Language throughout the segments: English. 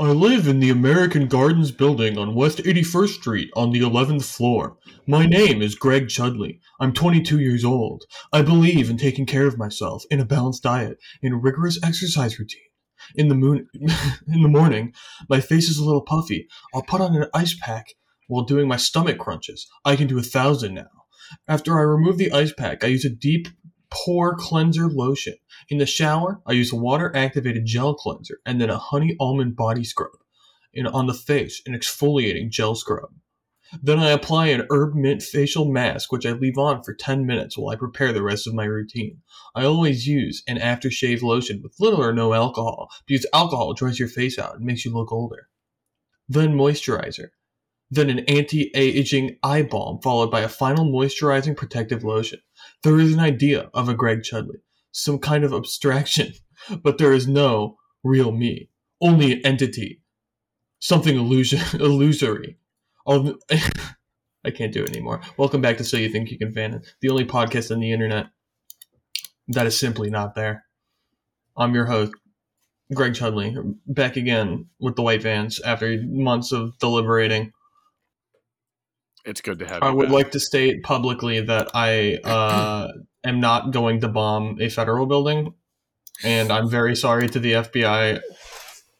I live in the American Gardens building on West 81st Street on the 11th floor. My name is Greg Chudley. I'm 22 years old. I believe in taking care of myself, in a balanced diet, in a rigorous exercise routine. In the moon, in the morning, my face is a little puffy. I'll put on an ice pack while doing my stomach crunches. I can do a thousand now. After I remove the ice pack, I use a deep pore cleanser lotion. In the shower, I use a water activated gel cleanser and then a honey almond body scrub. And on the face, an exfoliating gel scrub. Then I apply an herb mint facial mask, which I leave on for 10 minutes while I prepare the rest of my routine. I always use an aftershave lotion with little or no alcohol because alcohol dries your face out and makes you look older. Then moisturizer. Then an anti aging eye balm, followed by a final moisturizing protective lotion. There is an idea of a Greg Chudley, some kind of abstraction, but there is no real me, only an entity, something illusion, illusory. Oh, I can't do it anymore. Welcome back to So You Think You Can Fan the only podcast on the internet that is simply not there. I'm your host, Greg Chudley, back again with the White Vans after months of deliberating. It's good to have. I you would back. like to state publicly that I uh, am not going to bomb a federal building, and I'm very sorry to the FBI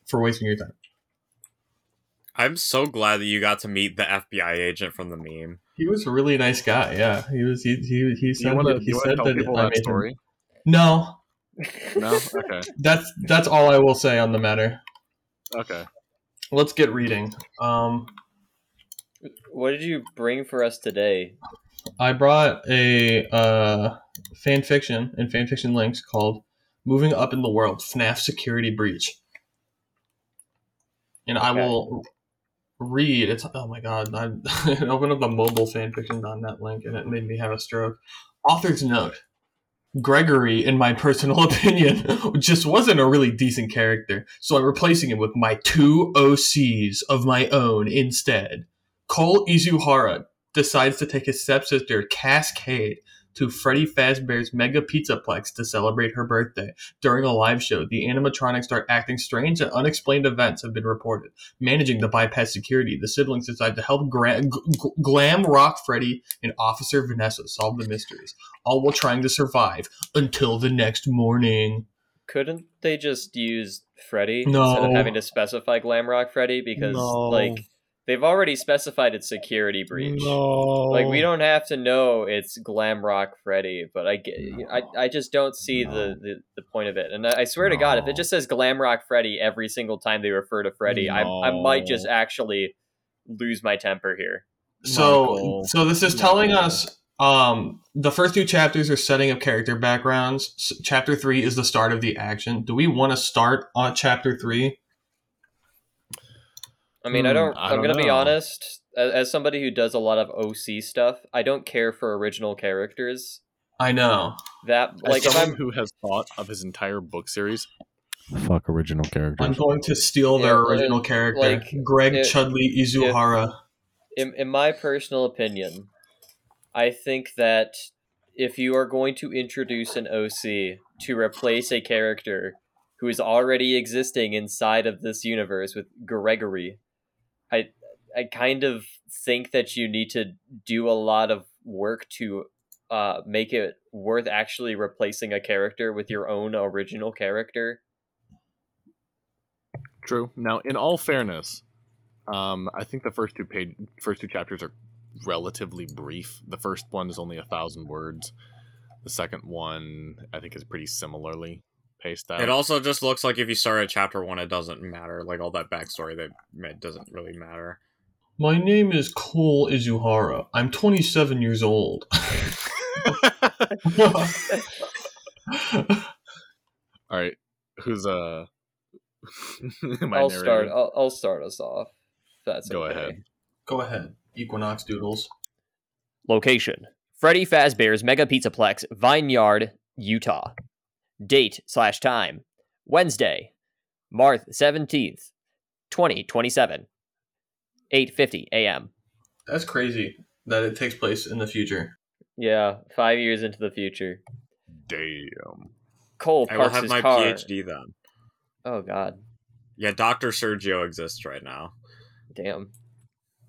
for wasting your time. I'm so glad that you got to meet the FBI agent from the meme. He was a really nice guy. Yeah, he was. He he, he said You want to he said tell that that made him- No, No. Okay. that's that's all I will say on the matter. Okay. Let's get reading. Um, What did you bring for us today? I brought a uh, fan fiction and fan fiction links called "Moving Up in the World: FNAF Security Breach," and I will read. It's oh my god! I opened up the mobile fanfiction.net link and it made me have a stroke. Author's note: Gregory, in my personal opinion, just wasn't a really decent character, so I'm replacing him with my two OCs of my own instead. Cole Izuhara decides to take his stepsister Cascade to Freddy Fazbear's Mega Pizzaplex to celebrate her birthday. During a live show, the animatronics start acting strange and unexplained events have been reported. Managing to bypass security, the siblings decide to help gra- g- Glam Rock Freddy and Officer Vanessa solve the mysteries, all while trying to survive until the next morning. Couldn't they just use Freddy No. instead of having to specify glam rock Freddy? Because No. like they've already specified it's security breach. No. Like we don't have to know it's glam rock Freddy, but I get, I, I just don't see the, the, the point of it. And I, I swear to God, if it just says glam rock Freddy every single time they refer to Freddy, I I might just actually lose my temper here. So, Michael. so this is telling Michael. us um, the first two chapters are setting up character backgrounds. S- chapter three is the start of the action. Do we want to start on chapter three? I mean, I Hmm, don't. I I'm don't gonna be honest. As, as somebody who does a lot of OC stuff, I don't care for original characters. I know. That As like if someone I'm who has thought of his entire book series, fuck original characters. I'm going to steal Yeah, their like- original character, like, Greg it- Chudley Izuhara. in, in my personal opinion, I think that if you are going to introduce an OC to replace a character who is already existing inside of this universe with Gregory, I I kind of think that you need to do a lot of work to uh, make it worth actually replacing a character with your own original character. True. Now, in all fairness, um, I think the first two page, first two chapters are relatively brief. The first one is only a thousand words. The second one, I think, is pretty similarly paced out. It also just looks like if you start at chapter one, it doesn't matter. Like all that backstory that it doesn't really matter. My name is Cole Izuhara. I'm 27 years old. all right, who's uh? am I I'll narrating? start. I'll, I'll start us off. That's Go okay. ahead. Go ahead, Equinox Doodles. Location: Freddy Fazbear's Mega Pizzaplex, Vineyard, Utah. Date slash time: Wednesday, March seventeenth, twenty twenty seven, eight fifty a.m. That's crazy that it takes place in the future. Yeah, five years into the future. Damn. Cole I will parks have his my car. PhD then. Oh God. Yeah, Doctor Sergio exists right now. Damn.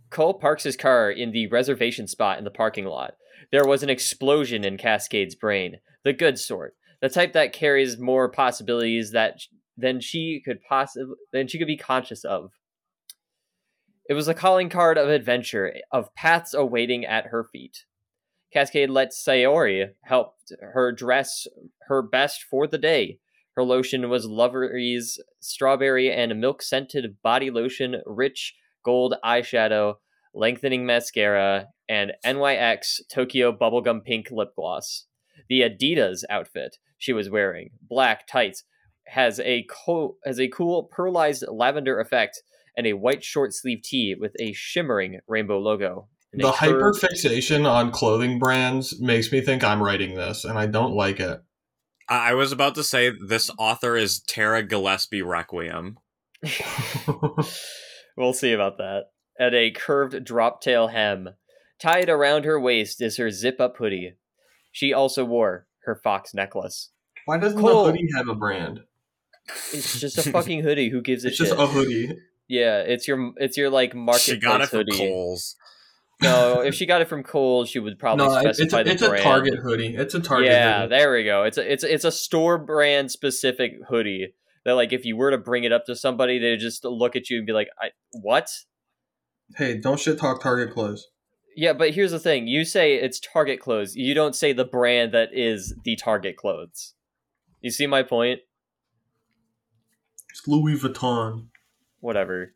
Cole parks his car in the reservation spot in the parking lot. There was an explosion in Cascade's brain, the good sort, the type that carries more possibilities that than she could possibly than she could be conscious of. It was a calling card of adventure, of paths awaiting at her feet. Cascade let Sayori help her dress her best for the day. Her lotion was Lovery's strawberry and milk scented body lotion, rich gold eyeshadow, lengthening mascara, and NYX Tokyo bubblegum pink lip gloss. The Adidas outfit she was wearing, black tights, has a co- has a cool pearlized lavender effect and a white short sleeve tee with a shimmering rainbow logo. The hyper fixation on clothing brands makes me think I'm writing this, and I don't like it. I, I was about to say this author is Tara Gilesbie Requiem. We'll see about that. At a curved drop tail hem. Tied around her waist is her zip up hoodie. She also wore her fox necklace. Why doesn't Cool. the hoodie have a brand? It's just a fucking hoodie. Who gives a It's shit? just a hoodie. yeah, it's your it's your like market. She got it from hoodie. Kohl's. No, if she got it from Kohl's, she would probably No, it's, specify a, the it's a. Target hoodie. It's a Target hoodie. yeah, hoodie. there we go. It's a it's a, it's a store brand specific hoodie that like if you were to bring it up to somebody, they just look at you and be like, I, "What?" Hey, don't shit talk Target clothes. Yeah, but here's the thing: you say it's Target clothes, you don't say the brand that is the Target clothes. You see my point? It's Louis Vuitton. Whatever.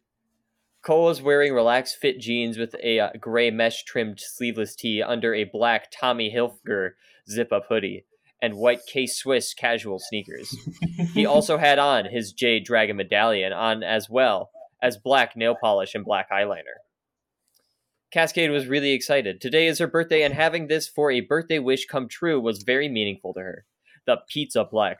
Cole is wearing relaxed fit jeans with a uh, gray mesh trimmed sleeveless tee under a black Tommy Hilfiger zip up hoodie and white K Swiss casual sneakers. He also had on his Jade Dragon medallion on as well as black nail polish and black eyeliner. Cascade was really excited. Today is her birthday, and having this for a birthday wish come true was very meaningful to her. The Pizza Plex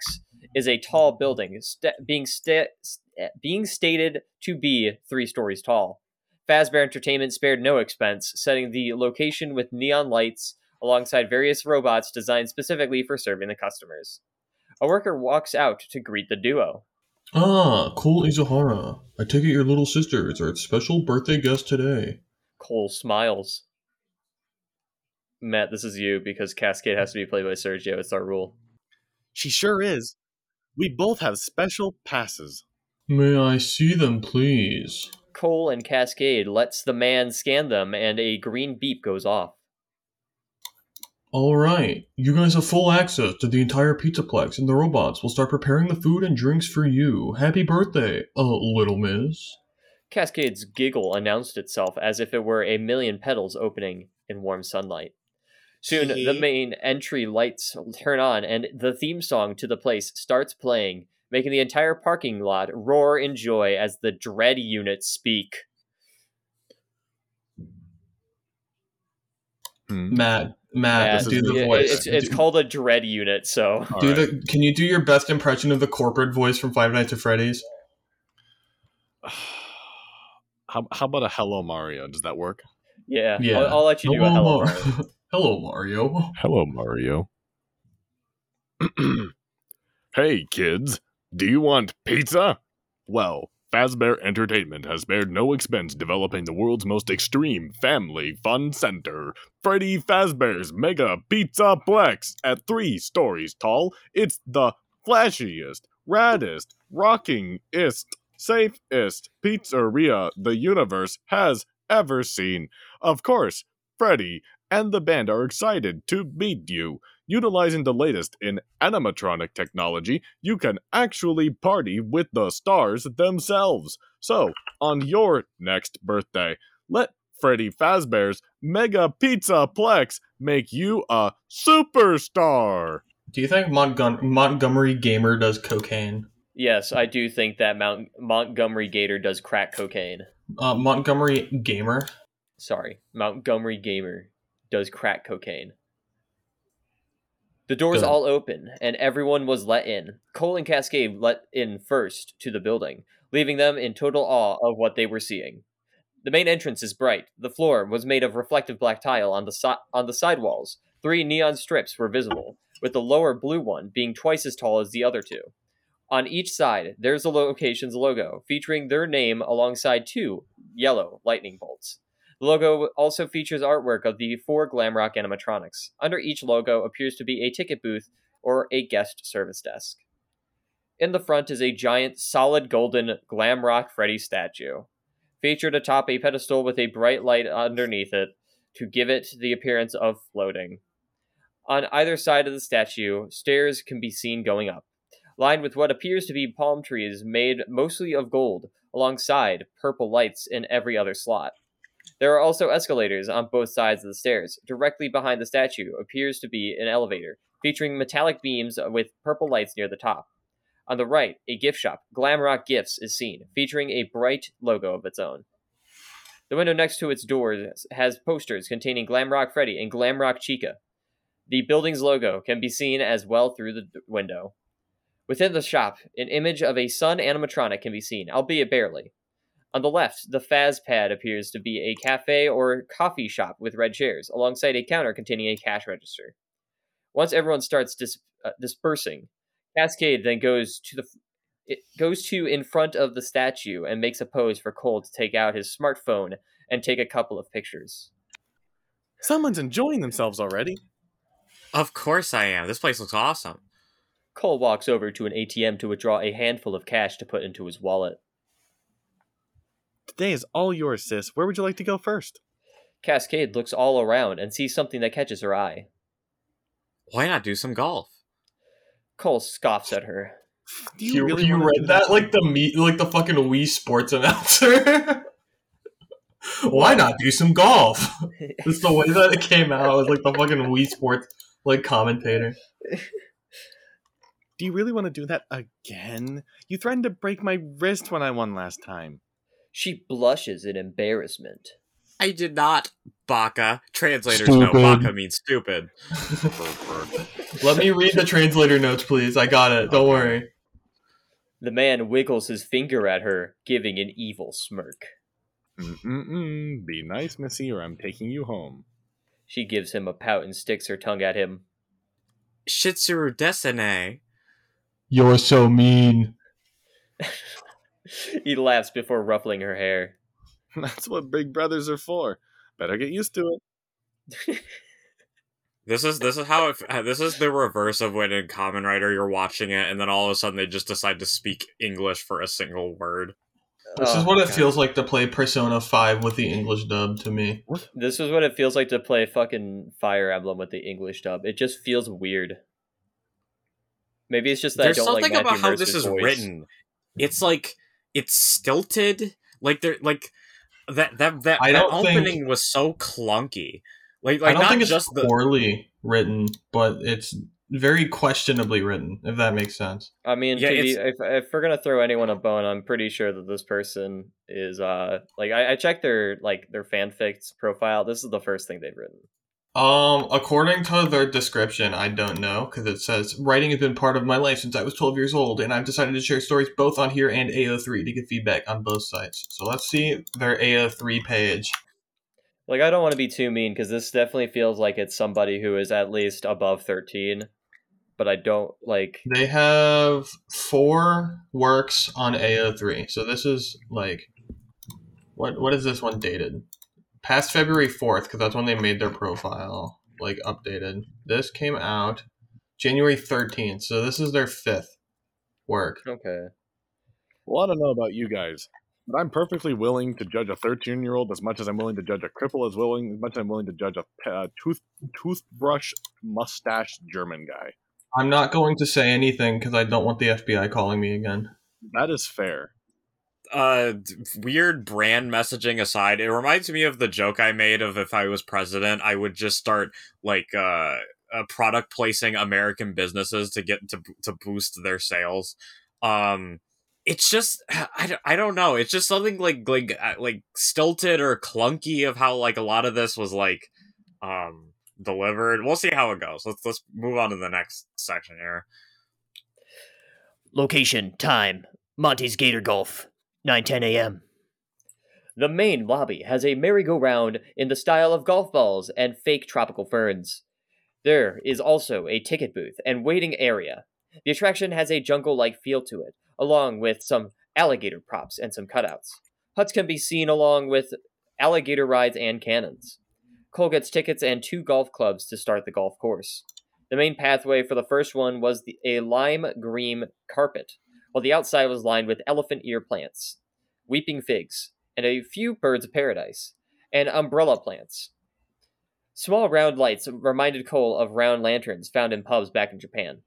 is a tall building, sta being sta- st- being stated to be three stories tall. Fazbear Entertainment spared no expense, setting the location with neon lights alongside various robots designed specifically for serving the customers. A worker walks out to greet the duo. Ah, Cole Izuhara. I take it your little sister is our special birthday guest today. Cole smiles. Matt, this is you because Cascade has to be played by Sergio. It's our rule. She sure is. We both have special passes. May I see them, please? Cole and Cascade lets the man scan them, and a green beep goes off. All right, you guys have full access to the entire Pizzaplex, and the robots will start preparing the food and drinks for you. Happy birthday, uh, little miss. Cascade's giggle announced itself as if it were a million petals opening in warm sunlight. Soon, the main entry lights turn on, and the theme song to the place starts playing, making the entire parking lot roar in joy as the Dread units speak. Hmm. Matt, Matt, Matt, do the voice. It's, it's do, called a Dread unit, so. Do right. the. Can you do your best impression of the corporate voice from Five Nights at Freddy's? How, how about a Hello Mario? Does that work? Yeah, Yeah. I'll, I'll let you do a hello. Mar- Mario. Hello, Mario. Hello, Mario. hey, kids. Do you want pizza? Well, Fazbear Entertainment has spared no expense developing the world's most extreme family fun center, Freddy Fazbear's Mega Pizza Plex. At three stories tall, it's the flashiest, raddest, rockingest, safest pizzeria the universe has ever seen. Of course, Freddy and the band are excited to meet you. Utilizing the latest in animatronic technology, you can actually party with the stars themselves. So, on your next birthday, let Freddy Fazbear's Mega Pizza Plex make you a superstar. Do you think Montgon- Montgomery Gamer does cocaine? Yes, I do think that Mount- Montgomery Gator does crack cocaine. Uh, Montgomery Gamer. Sorry, Montgomery Gamer does crack cocaine. The doors Good. all open, and everyone was let in. Cole and Cascade let in first to the building, leaving them in total awe of what they were seeing. The main entrance is bright. The floor was made of reflective black tile on the si- on the side walls. Three neon strips were visible, with the lower blue one being twice as tall as the other two. On each side, there's the location's logo, featuring their name alongside two yellow lightning bolts. The logo also features artwork of the four Glamrock animatronics. Under each logo appears to be a ticket booth or a guest service desk. In the front is a giant, solid golden Glamrock Freddy statue, featured atop a pedestal with a bright light underneath it to give it the appearance of floating. On either side of the statue, stairs can be seen going up, lined with what appears to be palm trees made mostly of gold, alongside purple lights in every other slot. There are also escalators on both sides of the stairs. Directly behind the statue appears to be an elevator, featuring metallic beams with purple lights near the top. On the right, a gift shop, Glamrock Gifts, is seen, featuring a bright logo of its own. The window next to its doors has posters containing Glamrock Freddy and Glamrock Chica. The building's logo can be seen as well through the window. Within the shop, an image of a sun animatronic can be seen, albeit barely. On the left, the Faz Pad appears to be a cafe or coffee shop with red chairs, alongside a counter containing a cash register. Once everyone starts dis- uh, dispersing, Cascade then goes to the f- it goes to in front of the statue and makes a pose for Cole to take out his smartphone and take a couple of pictures. Someone's enjoying themselves already. Of course I am. This place looks awesome. Cole walks over to an ATM to withdraw a handful of cash to put into his wallet. Today is all yours, sis. Where would you like to go first? Cascade looks all around and sees something that catches her eye. Why not do some golf? Cole scoffs at her. Do You, really you read do that like the meet, like the fucking Wii Sports announcer. Why not do some golf? Just the way that it came out was like the fucking Wii Sports like commentator. Do you really want to do that again? You threatened to break my wrist when I won last time. She blushes in embarrassment. I did not. Baka. Translators know Baka means stupid. Let me read the translator notes, please. I got it. Don't worry. The man wiggles his finger at her, giving an evil smirk. Mm-mm-mm. Be nice, Missy, or I'm taking you home. She gives him a pout and sticks her tongue at him. Shitsuru Desene. You're so mean. he laughs before ruffling her hair. That's what big brothers are for. Better get used to it. This is this is how it, this is the reverse of when in Common Writer you're watching it and then all of a sudden they just decide to speak English for a single word. This Oh, is what it God. feels like to play Persona 5 with the English dub to me. This is what it feels like to play fucking Fire Emblem with the English dub. It just feels weird. Maybe it's just that There's I don't something like about Matthew how this is voice. written. It's like it's stilted. Like there like that that that, I that don't think- opening was so clunky. Like I like don't not think it's just the poorly written, but it's very questionably written, if that makes sense. I mean, Yeah, to be, if, if we're gonna throw anyone a bone, I'm pretty sure that this person is uh like I, I checked their like their fanfics profile. This is the first thing they've written. Um, according to their description, I don't know because it says writing has been part of my life since I was 12 years old, and I've decided to share stories both on here and AO3 to get feedback on both sites. So let's see their AO3 page. Like I don't want to be too mean because this definitely feels like it's somebody who is at least above 13, but I don't like. They have four works on AO3. So this is like, what what is this one dated? Past February 4th, because that's when they made their profile like updated. This came out January 13th, so this is their fifth work. Okay. Well, I don't know about you guys, but I'm perfectly willing to judge a 13 year old as much as I'm willing to judge a cripple, as willing as much as I'm willing to judge a uh, tooth toothbrush mustache German guy. I'm not going to say anything because I don't want the FBI calling me again. That is fair. Uh weird brand messaging aside, it reminds me of the joke I made of if I was president, I would just start like uh, uh product placing American businesses to get to to boost their sales. Um it's just I, I don't know. It's just something like like uh, like stilted or clunky of how like a lot of this was like um delivered. We'll see how it goes. Let's let's move on to the next section here. Location, time, Monty's Gator Golf, 9:10 a.m. The main lobby has a merry-go-round in the style of golf balls and fake tropical ferns. There is also a ticket booth and waiting area. The attraction has a jungle like feel to it, along with some alligator props and some cutouts. Huts can be seen along with alligator rides and cannons. Cole gets tickets and two golf clubs to start the golf course. The main pathway for the first one was the, a lime green carpet, while the outside was lined with elephant ear plants, weeping figs, and a few birds of paradise, and umbrella plants. Small round lights reminded Cole of round lanterns found in pubs back in Japan.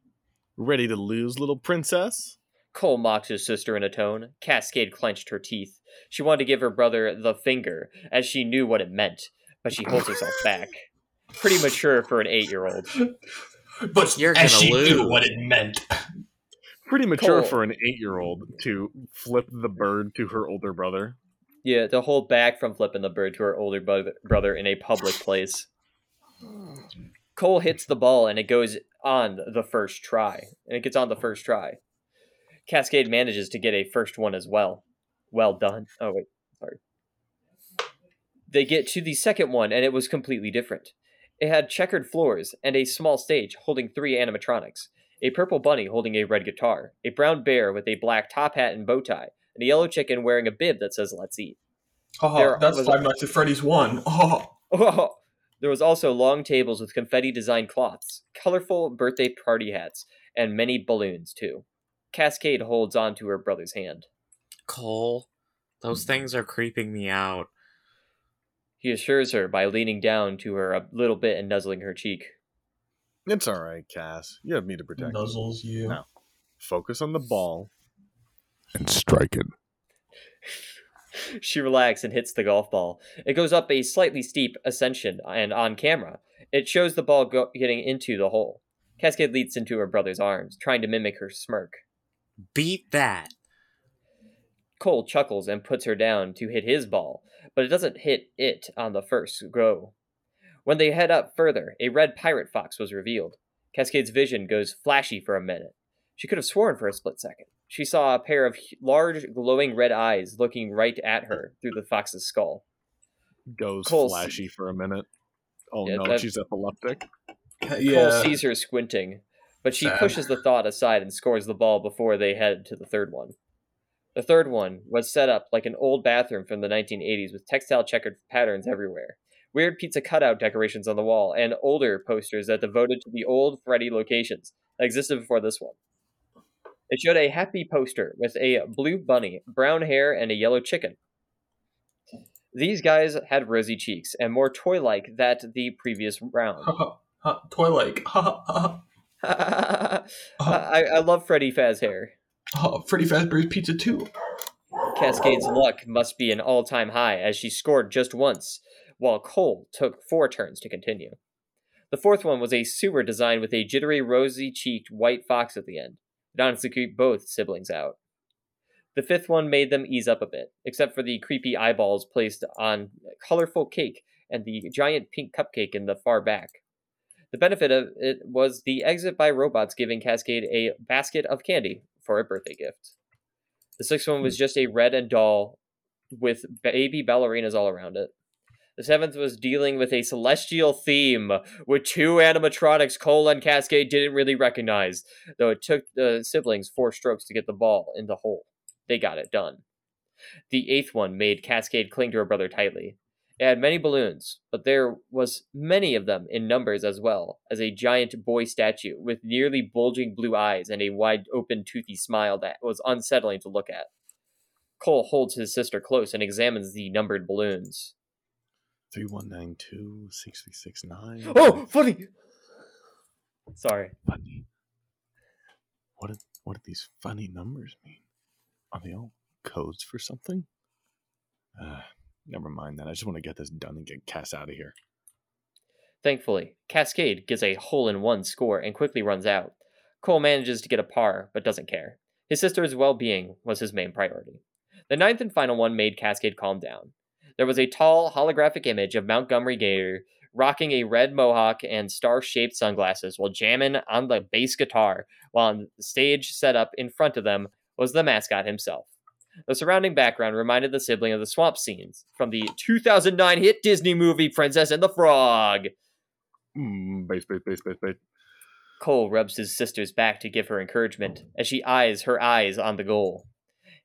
Ready to lose, little princess? Cole mocked his sister in a tone. Cascade clenched her teeth. She wanted to give her brother the finger, as she knew what it meant, but she holds herself back. Pretty mature for an eight year old. But You're as she lose. knew what it meant. Pretty mature Cole. for an eight year old to flip the bird to her older brother. Yeah, to hold back from flipping the bird to her older brother, brother in a public place. Cole hits the ball and it goes on the first try. And it gets on the first try. Cascade manages to get a first one as well. Well done. Oh, wait. Sorry. They get to the second one and it was completely different. It had checkered floors and a small stage holding three animatronics a purple bunny holding a red guitar, a brown bear with a black top hat and bow tie, and a yellow chicken wearing a bib that says "Let's eat." Oh, There that's was- Five Nights at Freddy's one. Oh, Oh, there was also long tables with confetti-designed cloths, colorful birthday party hats, and many balloons too. Cascade holds on to her brother's hand. Cole, those hmm. things are creeping me out. He assures her by leaning down to her a little bit and nuzzling her cheek. It's all right, Cass. You have me to protect. nuzzles you. No. Focus on the ball and strike it. She relaxes and hits the golf ball. It goes up a slightly steep ascension, and on camera, it shows the ball go- getting into the hole. Cascade leaps into her brother's arms, trying to mimic her smirk. Beat that. Cole chuckles and puts her down to hit his ball, but it doesn't hit it on the first go. When they head up further, a red pirate fox was revealed. Cascade's vision goes flashy for a minute. She could have sworn for a split second. She saw a pair of large, glowing red eyes looking right at her through the fox's skull. Goes Cole- flashy for a minute. Oh Yeah, no, that- she's epileptic. Cole sees her squinting, but she Sad. pushes the thought aside and scores the ball before they head to the third one. The third one was set up like an old bathroom from the 1980s with textile checkered patterns everywhere, weird pizza cutout decorations on the wall, and older posters that devoted to the old Freddy locations that existed before this one. It showed a happy poster with a blue bunny, brown hair, and a yellow chicken. These guys had rosy cheeks and more toy like that the previous round. Toy like. I, I love Freddy Faz hair. Oh, Freddy Fazbear's Pizza too. Cascade's luck must be an all time high as she scored just once, while Cole took four turns to continue. The fourth one was a sewer design with a jittery, rosy cheeked white fox at the end. It honestly creeped both siblings out. The fifth one made them ease up a bit, except for the creepy eyeballs placed on colorful cake and the giant pink cupcake in the far back. The benefit of it was the exit by robots giving Cascade a basket of candy for a birthday gift. The sixth one was hmm. just a red and doll with baby ballerinas all around it. The seventh was dealing with a celestial theme with two animatronics Cole and Cascade didn't really recognize, though it took the siblings four strokes to get the ball in the hole. They got it done. The eighth one made Cascade cling to her brother tightly. It had many balloons, but there was many of them in numbers as well as a giant boy statue with nearly bulging blue eyes and a wide open toothy smile that was unsettling to look at. Cole holds his sister close and examines the numbered balloons. 3192 669. Oh, funny! Sorry. funny. What do, what do these funny numbers mean? Are they all codes for something? Uh, never mind that. I just want to get this done and get Cass out of here. Thankfully, Cascade gets a hole in one score and quickly runs out. Cole manages to get a par, but doesn't care. His sister's well being was his main priority. The ninth and final one made Cascade calm down. There was a tall, holographic image of Montgomery Gator rocking a red mohawk and star shaped sunglasses while jamming on the bass guitar, while on the stage set up in front of them was the mascot himself. The surrounding background reminded the sibling of the swamp scenes from the 2009 hit Disney movie Princess and the Frog. Mm, base, base, base, base, base. Cole rubs his sister's back to give her encouragement as she eyes her eyes on the goal.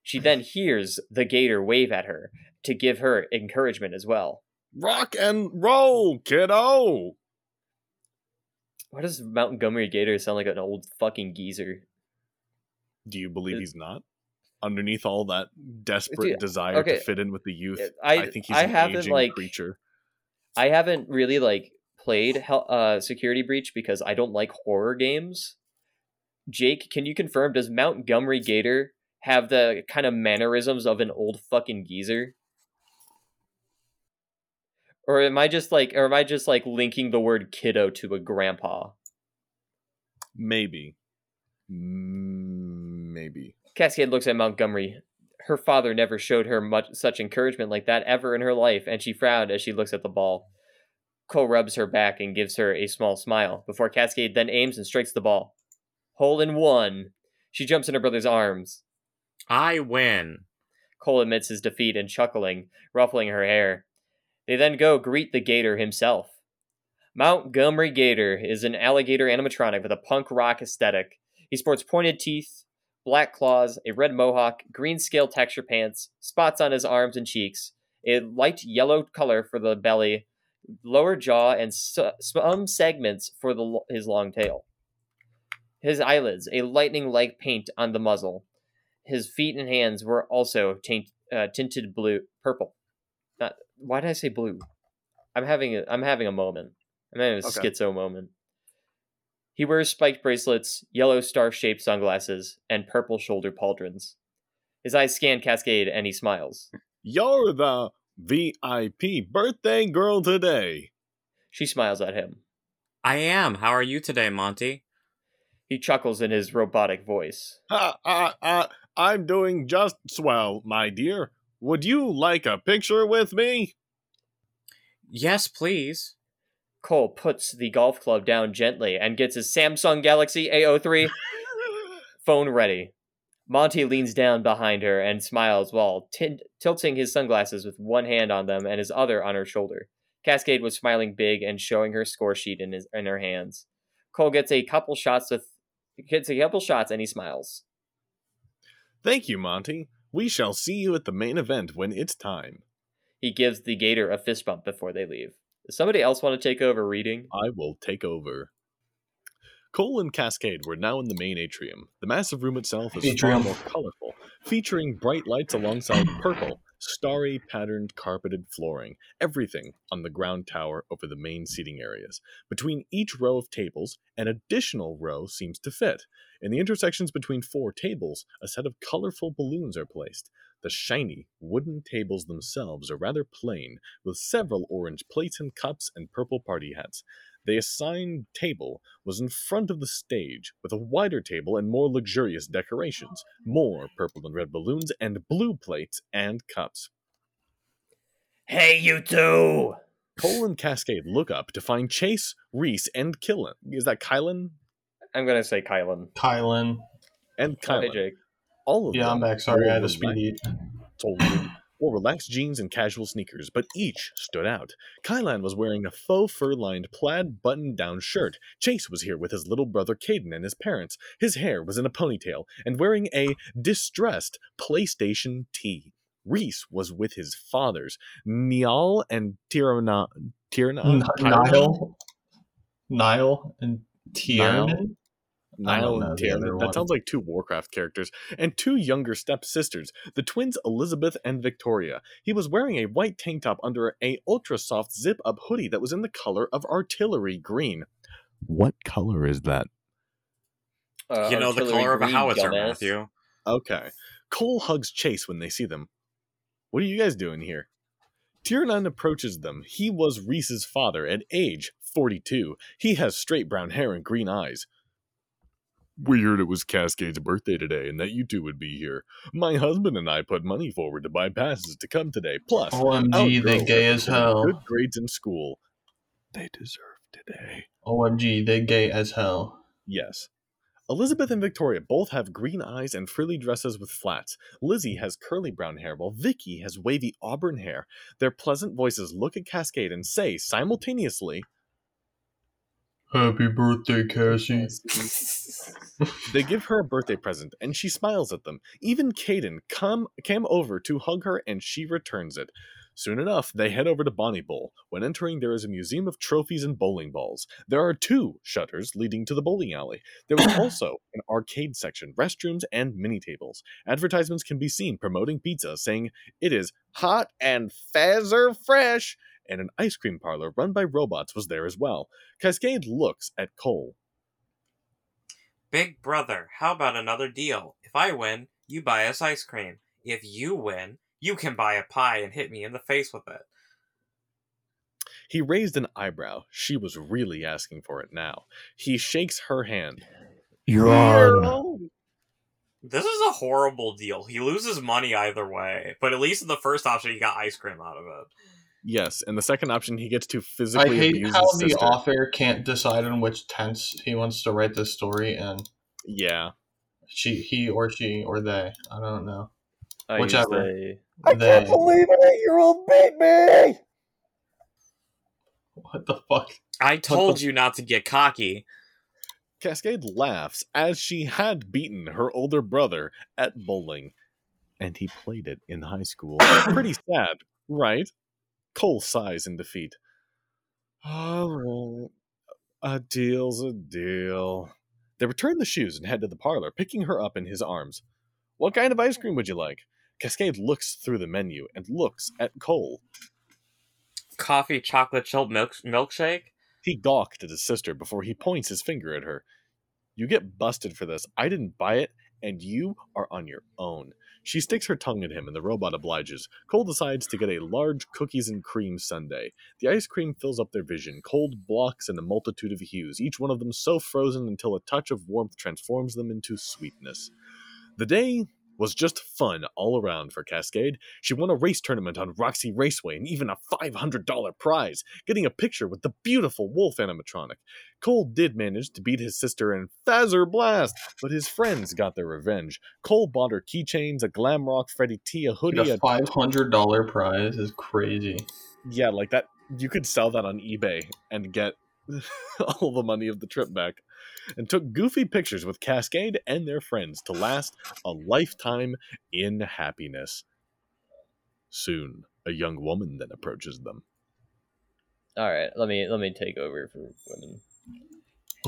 She then hears the gator wave at her to give her encouragement as well. Rock and roll, kiddo! Why does Montgomery Gator sound like an old fucking geezer? Do you believe It- he's not? Underneath all that desperate Dude, desire okay, to fit in with the youth, I- I, think he's I an haven't, aging like- creature. I haven't really like played uh, Security Breach because I don't like horror games. Jake, can you confirm? Does Montgomery Gator have the kind of mannerisms of an old fucking geezer? Or am I just like, or am I just like linking the word kiddo to a grandpa? Maybe. Maybe. Cascade looks at Montgomery. Her father never showed her much such encouragement like that ever in her life, and she frowned as she looks at the ball. Cole rubs her back and gives her a small smile before Cascade then aims and strikes the ball. Hole in one. She jumps in her brother's arms. I win. Cole admits his defeat and chuckling, ruffling her hair. They then go greet the Gator himself. Montgomery Gator is an alligator animatronic with a punk rock aesthetic. He sports pointed teeth, black claws, a red mohawk, green scale texture pants, spots on his arms and cheeks, a light yellow color for the belly, lower jaw, and some segments for the, his long tail. His eyelids, a lightning like paint on the muzzle. His feet and hands were also taint, uh, tinted blue, purple. Not, why did I say blue? I'm having a, I'm having a moment. I'm having a Okay. schizo moment. He wears spiked bracelets, yellow star shaped sunglasses, and purple shoulder pauldrons. His eyes scan Cascade and he smiles. You're the VIP birthday girl today. She smiles at him. I am. How are you today, Monty? He chuckles in his robotic voice. Ha, uh, uh, I'm doing just swell, my dear. Would you like a picture with me? Yes, please. Cole puts the golf club down gently and gets his Samsung Galaxy A03 phone ready. Monty leans down behind her and smiles while tin- tilting his sunglasses with one hand on them and his other on her shoulder. Cascade was smiling big and showing her score sheet in his in her hands. Cole gets a couple shots with gets a couple shots and he smiles. Thank you, Monty. We shall see you at the main event when it's time. He gives the gator a fist bump before they leave. Does somebody else want to take over reading? I will take over. Cole and Cascade were now in the main atrium. The massive room itself is far Atrium. more colorful, featuring bright lights alongside purple, starry patterned carpeted flooring, everything on the ground tower over the main seating areas. Between each row of tables, an additional row seems to fit. In the intersections between four tables, a set of colorful balloons are placed. The shiny wooden tables themselves are rather plain, with several orange plates and cups and purple party hats. The assigned table was in front of the stage, with a wider table and more luxurious decorations, more purple and red balloons, and blue plates and cups. Hey, you two! Cole and Cascade look up to find Chase, Reese, and Killen. Is that Kylan? I'm gonna say Kylan. Kylan. And Oh, hey, Kylan. Jake. All of Yeah, them I'm back. Sorry, I had wore a speed eat. Told wore relaxed jeans and casual sneakers, but each stood out. Kylan was wearing a faux fur-lined plaid button-down shirt. Chase was here with his little brother Caden and his parents. His hair was in a ponytail and wearing a distressed PlayStation T. Reese was with his fathers, Niall and Tirana. Tirana? N-? Nile. Nile and Tiernan. I Niall don't know and the That sounds like two Warcraft characters. And two younger stepsisters, the twins Elizabeth and Victoria. He was wearing a white tank top under a ultra soft zip up hoodie that was in the color of artillery green. What color is that? Uh, you know the color of a howitzer, dumbass. Matthew. Okay. Cole hugs Chase when they see them. What are you guys doing here? Tiernan approaches them. He was Reese's father at age 42. He has straight brown hair and green eyes. We heard it was Cascade's birthday today and that you two would be here. My husband and I put money forward to buy passes to come today. Plus, oh, OMG, they gay as hell. Good grades in school. They deserve today. Oh, OMG, they gay as hell. Yes. Elizabeth and Victoria both have green eyes and frilly dresses with flats. Lizzie has curly brown hair, while Vicky has wavy auburn hair. Their pleasant voices look at Cascade and say simultaneously, Happy birthday, Cassie. They give her a birthday present, and she smiles at them. Even Caden come came over to hug her, and she returns it. Soon enough, they head over to Bonnie Bowl. When entering, there is a museum of trophies and bowling balls. There are two shutters leading to the bowling alley. There is also an arcade section, restrooms, and mini tables. Advertisements can be seen promoting pizza, saying it is hot and fazzer fresh. And an ice cream parlor run by robots was there as well. Cascade looks at Cole. Big brother, how about another deal? If I win, you buy us ice cream. If you win, you can buy a pie and hit me in the face with it. He raised an eyebrow. She was really asking for it now. He shakes her hand. You're You're on. on. This is a horrible deal. He loses money either way, but at least in the first option, he got ice cream out of it. Yes, and the second option, he gets to physically. I physically hate abuse how his the sister. author can't decide on which tense he wants to write this story in. Yeah, She, he, or she, or they. I don't know. I Whichever. use I They. can't believe an eight-year-old beat me. What the fuck? I told you not to get cocky. Cascade laughs as she had beaten her older brother at bowling, and he played it in high school. Pretty sad, right? Cole sighs in defeat. All right, a deal's a deal. They return the shoes and head to the parlor, picking her up in his arms. What kind of ice cream would you like? Cascade looks through the menu and looks at Cole. Coffee, chocolate, chilled milk milkshake. He gawked at his sister before he points his finger at her. You get busted for this. I didn't buy it, and you are on your own. She sticks her tongue at him, and the robot obliges. Cole decides to get a large cookies and cream sundae. The ice cream fills up their vision, cold blocks in a multitude of hues, each one of them so frozen until a touch of warmth transforms them into sweetness. The day was just fun all around for Cascade. She won a race tournament on Roxy Raceway and even a $500 prize, getting a picture with the beautiful wolf animatronic. Cole did manage to beat his sister in Fazer Blast, but his friends got their revenge. Cole bought her keychains, a Glamrock Freddy T, a hoodie, a a five hundred dollar prize is crazy. yeah, like that. You could sell that on eBay and get all the money of the trip back. And took goofy pictures with Cascade and their friends to last a lifetime in happiness. Soon, a young woman then approaches them. All right, let me let me take over for women.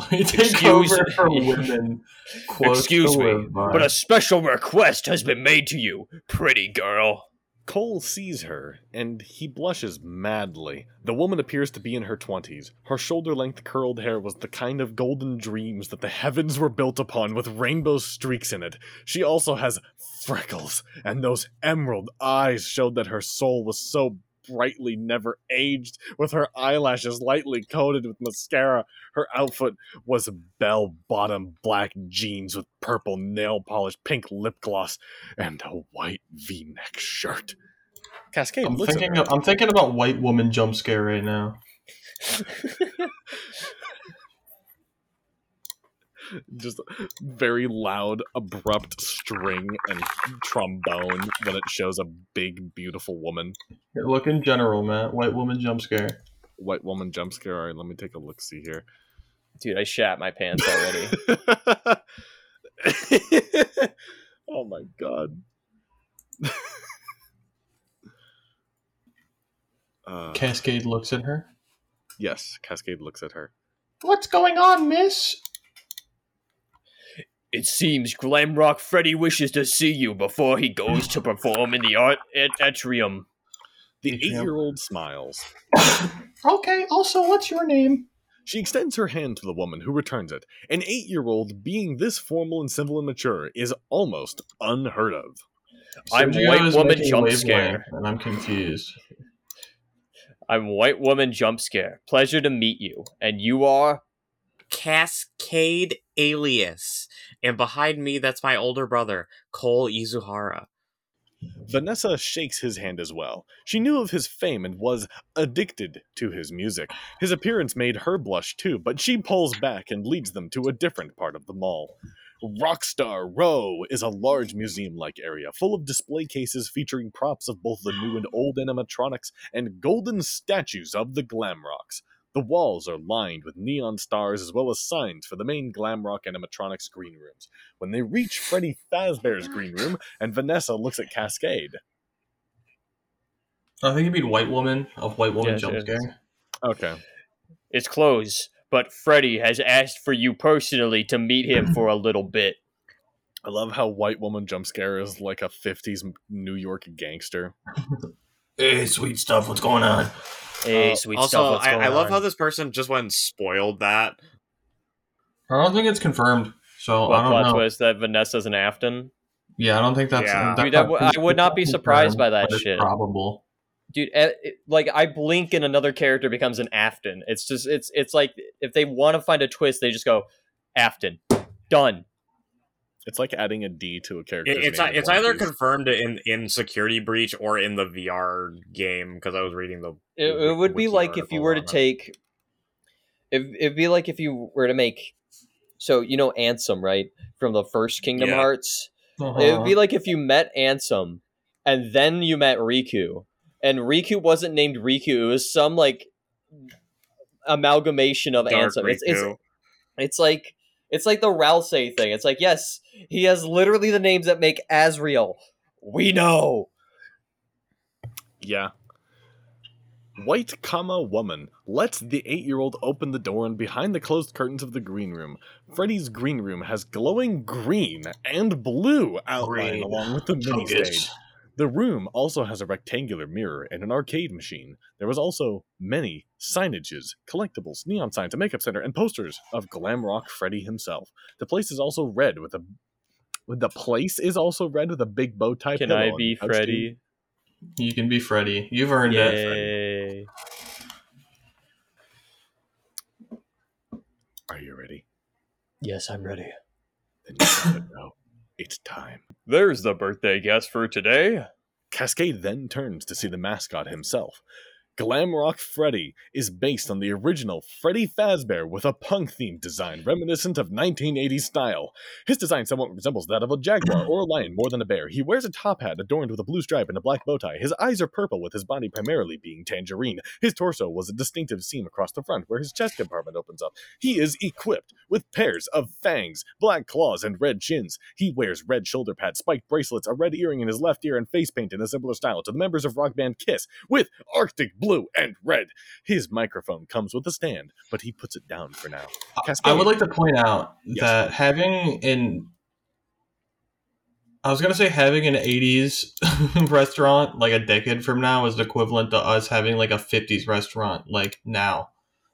Take Excuse over me. for women. Excuse me. But a special request has been made to you, pretty girl. Cole sees her, and he blushes madly. The woman appears to be in her twenties. Her shoulder length curled hair was the kind of golden dreams that the heavens were built upon with rainbow streaks in it. She also has freckles, and those emerald eyes showed that her soul was so brightly never aged, with her eyelashes lightly coated with mascara. Her outfit was bell bottom black jeans with purple nail polish, pink lip gloss, and a white v neck shirt. Cascade I'm looks at thinking. her. I'm thinking about white woman jump scare right now. just very loud, abrupt string and trombone when it shows a big, beautiful woman. Here, Look in general, Matt. White woman jump scare. White woman jump scare. All right, let me take a look. See here. Dude, I shat my pants already. oh my god. uh, Cascade looks at her. yes, Cascade looks at her. What's going on, Miss? It seems Glamrock Freddy wishes to see you before he goes to perform in the art at atrium. The eight-year-old smiles. okay. Also, what's your name? She extends her hand to the woman, who returns it. An eight-year-old being this formal and civil and mature is almost unheard of. I'm Sergio white woman making jump scare. and I'm confused. I'm white woman jump scare. Pleasure to meet you. And you are Cascade Alias. And behind me, that's my older brother, Cole Izuhara. Vanessa shakes his hand as well. She knew of his fame and was addicted to his music. His appearance made her blush too, but she pulls back and leads them to a different part of the mall. Rockstar Row is a large museum like area full of display cases featuring props of both the new and old animatronics and golden statues of the Glamrocks. The The walls are lined with neon stars as well as signs for the main glam Glamrock animatronics green rooms. When they reach Freddy Fazbear's green room, and Vanessa looks at Cascade. I think you mean White Woman, of White Woman Yes, jump scare. Okay. It's closed, but Freddy has asked for you personally to meet him for a little bit. I love how White Woman jump scare is like a 50s New York gangster. Hey, sweet stuff, what's going on? Hey, Uh, sweet also, stuff. What's I, I love on? how this person just went and spoiled that. I don't think it's confirmed, so What I don't plot know. twist that Vanessa's an Afton? Yeah, I don't think that's. Yeah. that's Dude, that not w- I would not be surprised by that but it's shit. Probable. Dude, eh, it- like I blink and another character becomes an Afton. It's just it's it's like if they want to find a twist, they just go Afton. Done. It's like adding a D to a character. It- it's it's either confirmed in in Security Breach or in the VR game because I was reading the. It, the it would be like if you were to it. take. It, it'd be like if you were to make. So you know Ansem, right? From the first Kingdom Yeah. Hearts. Uh-huh. It would be like if you met Ansem, and then you met Riku, and Riku wasn't named Riku. It was some like amalgamation of Dark Ansem. It's, it's it's like it's like the Ralsei thing. It's like yes, he has literally the names that make Asriel. We know. Yeah. White comma woman lets the eight year old open the door and behind the closed curtains of the green room. Freddy's green room has glowing green and blue outline Green. along with the mini Focus. stage. The room also has a rectangular mirror and an arcade machine. There was also many signages, collectibles, neon signs, a makeup center, and posters of glam rock Freddy himself. The place is also red with a the place is also red with a big bow tie. Can I be the couch, too. Freddy? You can be Freddy. You've earned it. Yay! Are you ready? Yes, I'm ready. Then you gotta know. It's time. There's the birthday guest for today. Cascade then turns to see the mascot himself. Glamrock Freddy is based on the original Freddy Fazbear with a punk themed design reminiscent of 1980s style. His design somewhat resembles that of a jaguar or a lion more than a bear. He wears a top hat adorned with a blue stripe and a black bow tie. His eyes are purple, with his body primarily being tangerine. His torso was a distinctive seam across the front where his chest compartment opens up. He is equipped with pairs of fangs, black claws, and red chins. He wears red shoulder pads, spiked bracelets, a red earring in his left ear, and face paint in a similar style to the members of rock band Kiss with Arctic blue and red. His microphone comes with a stand, but he puts it down for now. I would like to point out Yes. that having an I was gonna say having an '80s restaurant like a decade from now is equivalent to us having like a '50s restaurant like now,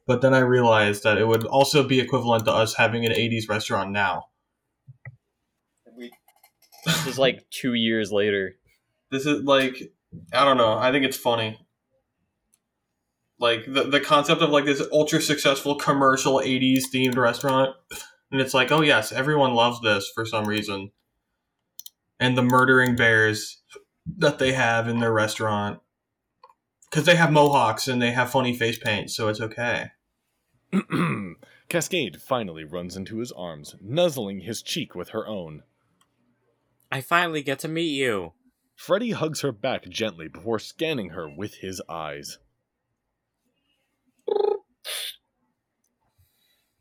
but then I realized that it would also be equivalent to us having an '80s restaurant now. This is like two years later. This is like I don't know. I think it's funny. Like the the concept of like this ultra successful commercial '80s themed restaurant, and it's like, oh yes, everyone loves this for some reason. And the murdering bears that they have in their restaurant, because they have mohawks and they have funny face paint, so it's okay. Cascade finally runs into his arms, nuzzling his cheek with her own. I finally get to meet you. Freddy hugs her back gently before scanning her with his eyes.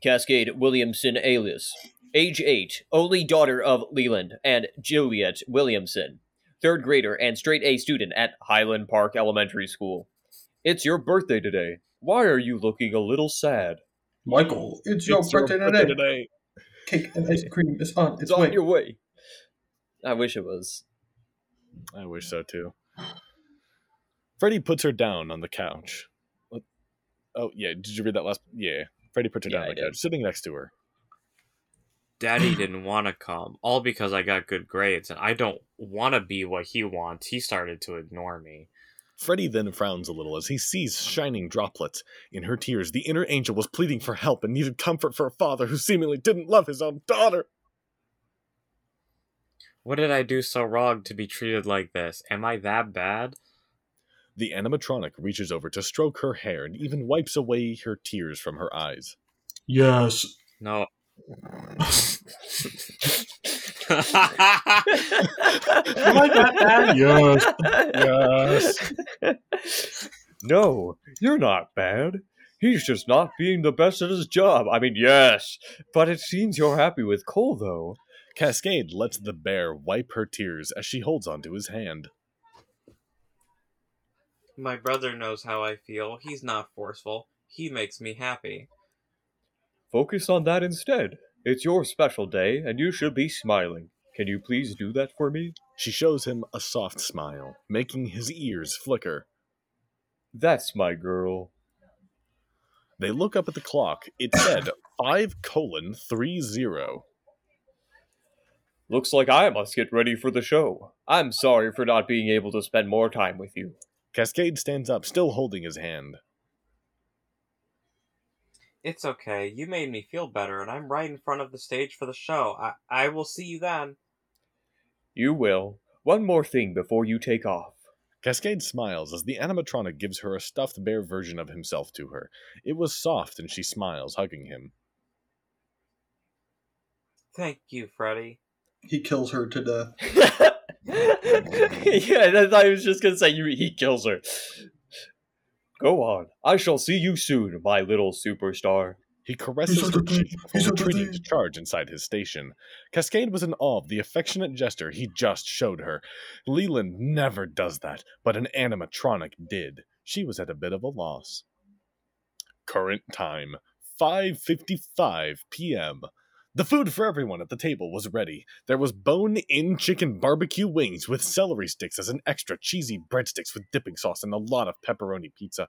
Cascade Williamson alias. Age 8, only daughter of Leland and Juliet Williamson. Third grader and straight A student at Highland Park Elementary School. It's your birthday today. Why are you looking a little sad? Michael, it's, It's your birthday today. Cake and ice cream is on It's it's way. on your way. I wish it was. I wish so too. Freddy puts her down on the couch. Oh, yeah. Did you read that last? Yeah. Freddy puts her Yeah, down on the couch, sitting next to her. Daddy didn't want to come, all because I got good grades, and I don't want to be what he wants. He started to ignore me. Freddy then frowns a little as he sees shining droplets. In her tears, the inner angel was pleading for help and needed comfort for a father who seemingly didn't love his own daughter. What did I do so wrong to be treated like this? Am I that bad? The animatronic reaches over to stroke her hair and even wipes away her tears from her eyes. Yes. No. Am I that bad? Yes. Yes. No, you're not bad. He's just not being the best at his job. I mean, yes, but it seems you're happy with Cole, though. Cascade lets the bear wipe her tears as she holds onto his hand. My brother knows how I feel. He's not forceful. He makes me happy. Focus on that instead. It's your special day, and you should be smiling. Can you please do that for me? She shows him a soft smile, making his ears flicker. That's my girl. They look up at the clock. It said 5 colon 30. Looks like I must get ready for the show. I'm sorry for not being able to spend more time with you. Cascade stands up, still holding his hand. It's okay. You made me feel better, and I'm right in front of the stage for the show. I, I will see you then. You will. One more thing before you take off. Cascade smiles as the animatronic gives her a stuffed bear version of himself to her. It was soft, and she smiles, hugging him. Thank you, Freddy. He kills her to death. yeah, I thought I was just gonna say you, he kills her. Go on. I shall see you soon, my little superstar. He caresses He's her on cheek before He's on the retreating to charge inside his station. Cascade was in awe of the affectionate gesture he just showed her. Leland never does that, but an animatronic did. She was at a bit of a loss. Current time 5:55 p.m. The food for everyone at the table was ready. There was bone-in chicken barbecue wings with celery sticks as an extra, cheesy breadsticks with dipping sauce, and a lot of pepperoni pizza.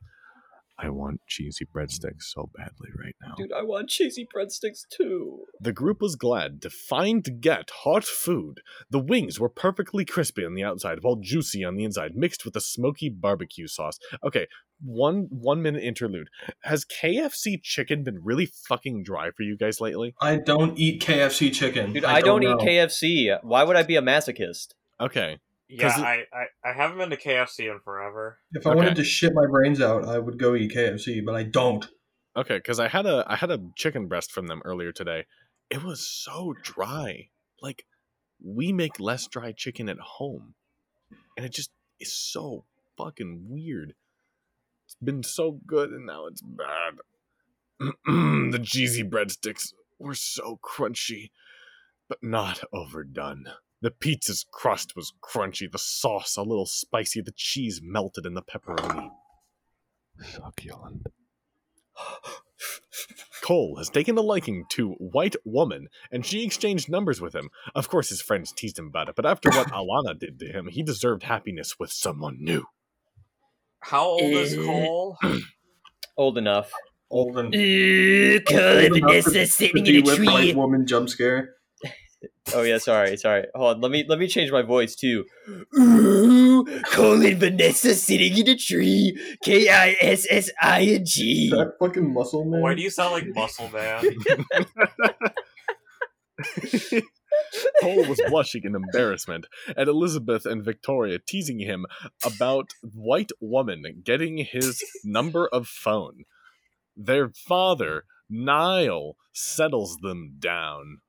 I want cheesy breadsticks mm. so badly right now. Dude, I want cheesy breadsticks too. The group was glad to find get hot food. The wings were perfectly crispy on the outside while juicy on the inside, mixed with a smoky barbecue sauce. Okay, one one minute interlude. Has KFC chicken been really fucking dry for you guys lately? I don't eat KFC chicken. Dude, I, don't, know. eat KFC. Why would I be a masochist? Okay. Yeah, 'Cause it- I, I, I haven't been to KFC in forever. If I Okay. wanted to shit my brains out, I would go eat KFC, but I don't. Okay, because I had a I had a chicken breast from them earlier today. It was so dry. Like we make less dry chicken at home, and it just is so fucking weird. It's been so good, and now it's bad. the cheesy breadsticks were so crunchy, but not overdone. The pizza's crust was crunchy, the sauce a little spicy, the cheese melted, in the pepperoni succulent. Cole has taken a liking to White Woman, and she exchanged numbers with him. Of course, his friends teased him about it, but after what Alana did to him, he deserved happiness with someone new. How old is Eh. Cole? Old enough. Old and Ooh, old enough to- to be with white woman jump scare. Oh yeah, sorry, sorry. Hold on, let me let me change my voice too. Ooh, Cole and Vanessa sitting in a tree. K I S S I N Is G. that fucking muscle man? Why do you sound like Muscle Man? Cole was blushing in embarrassment at Elizabeth and Victoria teasing him about White Woman getting his number of phone. Their father, Niall, settles them down.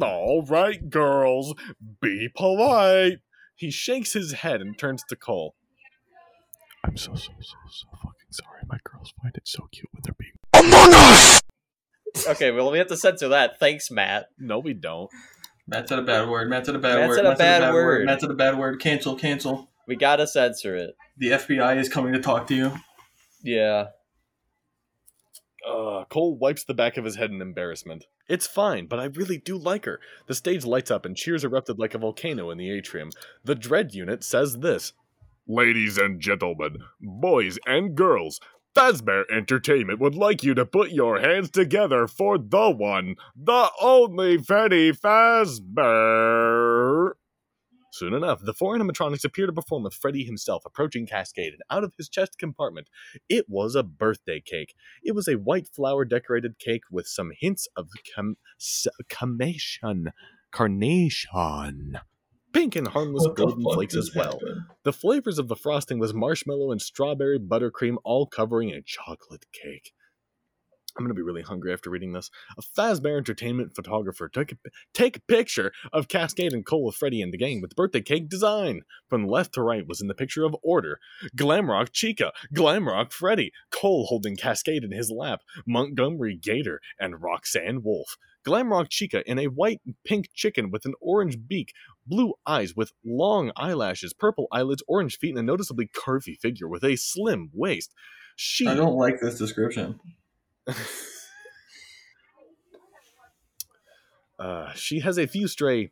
All right, girls, be polite. He shakes his head and turns to Cole. I'm so, so, so, so fucking sorry. My girls find it so cute when they're being. Among Us! Okay, well we have to censor that. Thanks, Matt. No, we don't. Matt said a bad word. Matt said a bad Matt word. said a bad word. word. Matt said a bad word. Cancel, cancel. We gotta censor it. The FBI is coming to talk to you. Yeah. Uh, Cole wipes the back of his head in embarrassment. It's fine, but I really do like her. The stage lights up and cheers erupted like a volcano in the atrium. The Dread unit says this Ladies and gentlemen, boys and girls, Fazbear Entertainment would like you to put your hands together for the one, the only Freddy Fazbear. Soon enough, the four animatronics appear to perform with Freddy himself approaching Cascade, and out of his chest compartment, it was a birthday cake. It was a white flower decorated cake with some hints of cam- s- carnation. Carnation. Pink and harmless What golden flakes as well. happened? The flavors of the frosting was marshmallow and strawberry buttercream, all covering a chocolate cake. I'm gonna be really hungry after reading this. A Fazbear Entertainment photographer took a, take a picture of Cascade and Cole with Freddy and the gang with birthday cake design. From left to right was in the picture of Order, Glamrock Chica, Glamrock Freddy, Cole holding Cascade in his lap, Montgomery Gator, and Roxanne Wolf. Glamrock Chica in a white and pink chicken with an orange beak, blue eyes with long eyelashes, purple eyelids, orange feet, and a noticeably curvy figure with a slim waist. She I don't like this description. Uh, she has a few stray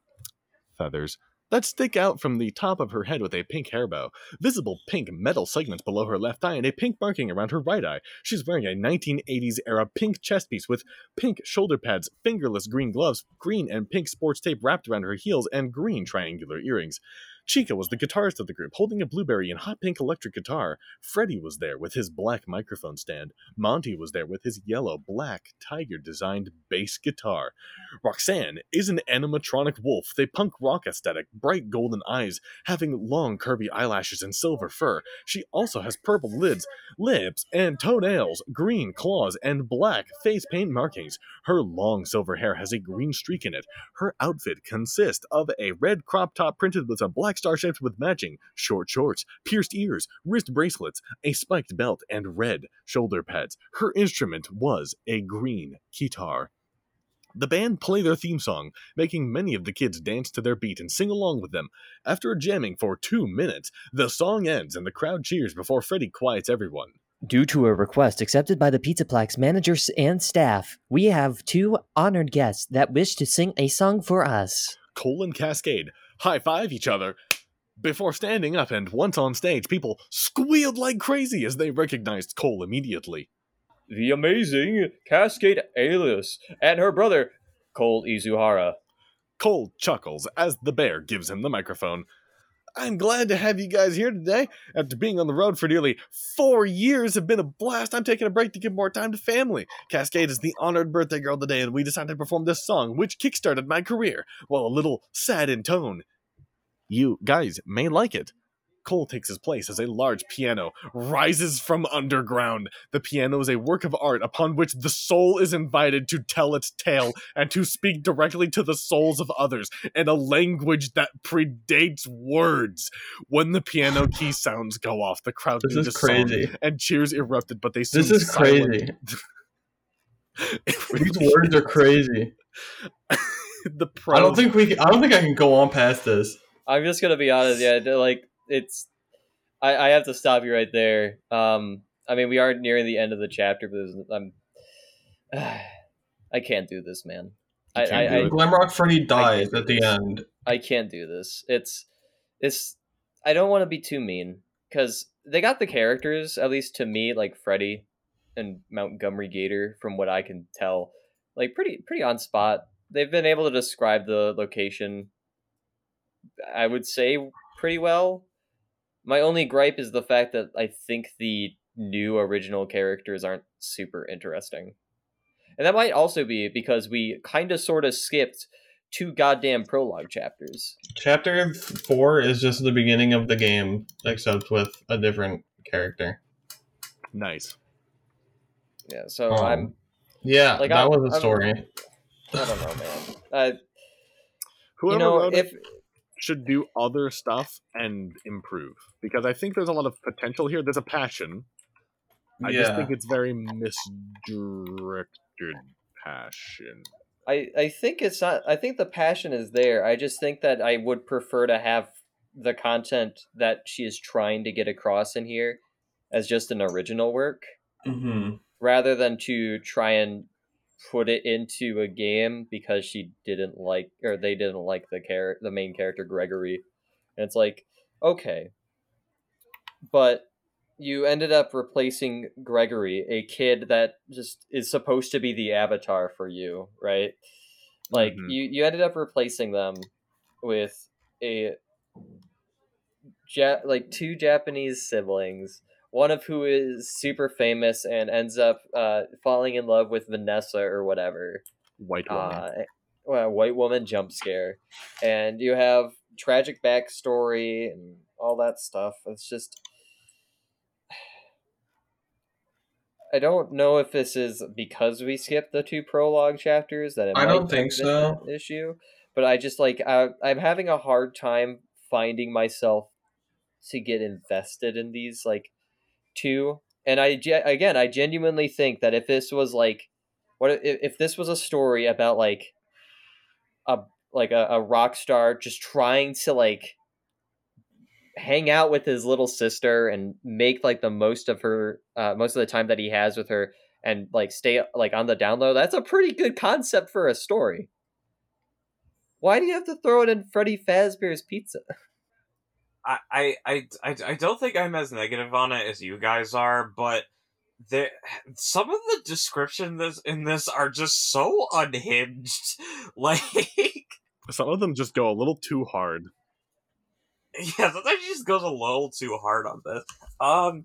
feathers that stick out from the top of her head with a pink hair bow, visible pink metal segments below her left eye, and a pink marking around her right eye. She's wearing a 1980s era pink chest piece with pink shoulder pads, fingerless green gloves, green and pink sports tape wrapped around her heels, and green triangular earrings. Chica was the guitarist of the group, holding a blueberry and hot pink electric guitar. Freddy was there with his black microphone stand. Monty was there with his yellow, black, tiger designed bass guitar. Roxanne is an animatronic wolf with a punk rock aesthetic, bright golden eyes, having long curvy eyelashes and silver fur. She also has purple lids, lips, and toenails, green claws, and black face paint markings. Her long silver hair has a green streak in it. Her outfit consists of a red crop top printed with a black star shaped with matching short shorts, pierced ears, wrist bracelets, a spiked belt, and red shoulder pads. Her instrument was a green guitar. The band play their theme song, making many of the kids dance to their beat and sing along with them. After jamming for two minutes, the song ends and the crowd cheers before Freddy quiets everyone. Due to a request accepted by the Pizzaplex managers and staff, we have two honored guests that wish to sing a song for us. Cole and Cascade high five each other before standing up, and once on stage, people squealed like crazy as they recognized Cole immediately. The amazing Cascade Alias and her brother, Cole Izuhara. Cole chuckles as the bear gives him the microphone. I'm glad to have you guys here today. After being on the road for nearly four years, have been a blast. I'm taking a break to give more time to family. Cascade is the honored birthday girl today, and we decided to perform this song, which kickstarted my career, while a little sad in tone. You guys may like it. Cole takes his place as a large piano rises from underground. The piano is a work of art upon which the soul is invited to tell its tale and to speak directly to the souls of others in a language that predates words. When the piano key sounds go off, the crowd This is crazy. and cheers erupted, but they This is silent. crazy. These words are crazy. the I don't think we. I don't think I can go on past this. I'm just gonna be honest. Yeah, like it's. I, I have to stop you right there. Um, I mean, we are nearing the end of the chapter, but there's- I'm. I can't do this, man. I, You can't I, do I. Glamrock Freddy dies at the this. end. I can't do this. It's it's I don't want to be too mean cuz they got the characters at least to me like Freddy and Montgomery Gator from what I can tell like pretty pretty on spot. They've been able to describe the location I would say pretty well. My only gripe is the fact that I think the new original characters aren't super interesting. And that might also be because we kind of sort of skipped two goddamn prologue chapters. Chapter four is just the beginning of the game, except with a different character. nice. Yeah, so Um, I'm Yeah, Like, that I'm- was a I'm- story. I don't know, man. Uh, Whoever you know, wrote it if should do other stuff and improve because I think there's a lot of potential here. There's a passion. I just think it's very misdirected passion. I I think it's not. I think the passion is there. I just think that I would prefer to have the content that she is trying to get across in here as just an original work Mm-hmm. rather than to try and put it into a game because she didn't like or they didn't like the char- the main character Gregory. And it's like, okay. But you ended up replacing Gregory, a kid that just is supposed to be the avatar for you, right? Like Mhm. you you ended up replacing them with a ja- like two Japanese siblings one of who is super famous and ends up uh, falling in love with Vanessa or whatever. White woman. Uh, well, white woman jump scare, and you have tragic backstory and all that stuff. It's just, I don't know if this is because we skipped the two prologue chapters that it I don't think so. issue, but I just like I, I'm having a hard time finding myself to get invested in these like two. And I again, I genuinely think that if this was like what if, if this was a story about like a like a, a rock star just trying to like hang out with his little sister and make like the most of her uh, most of the time that he has with her and like stay like on the down low that's a pretty good concept for a story why do you have to throw it in freddy fazbear's pizza I, I, I, I don't think I'm as negative on it as you guys are, but there, some of the description this in this are just so unhinged. Like, Some of them just go a little too hard. yeah, sometimes he just goes a little too hard on this. Um,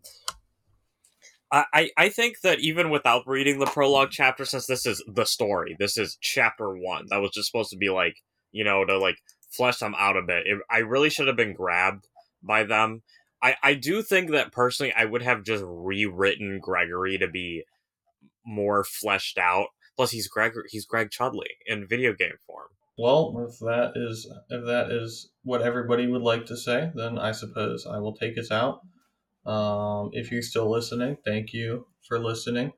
I, I, I think that even without reading the prologue chapter, since this is the story, this is chapter one. That was just supposed to be like, you know, to like flesh them out a bit. It, I really should have been grabbed by them. I, I do think that personally, I would have just rewritten Gregory to be more fleshed out. Plus, he's Greg. He's Greg Chudley in video game form. Well, if that is if that is what everybody would like to say, then I suppose I will take us out. Um, if you're still listening, thank you for listening.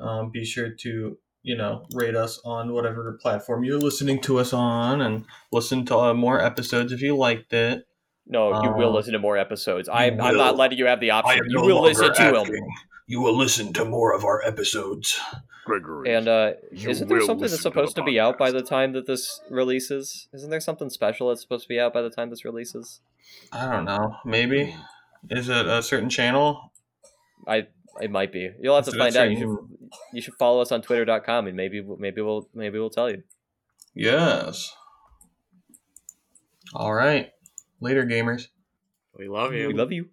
Um, be sure to you know rate us on whatever platform you're listening to us on, and listen to uh, more episodes if you liked it. No you will Um, listen to more episodes I'm, I'm not letting you have the option you no will listen longer to them asking. You will listen to more of our episodes. Gregory. and uh isn't there something that's listen to supposed to be out by the time that this releases isn't there something special that's supposed to be out by the time this releases I don't know. Maybe is it a certain channel? I it might be. You'll have to Is it a find out. You should you should follow us on twitter.com and maybe maybe we'll maybe we'll tell you. Yes. All right. Later, gamers. We love you. We love you.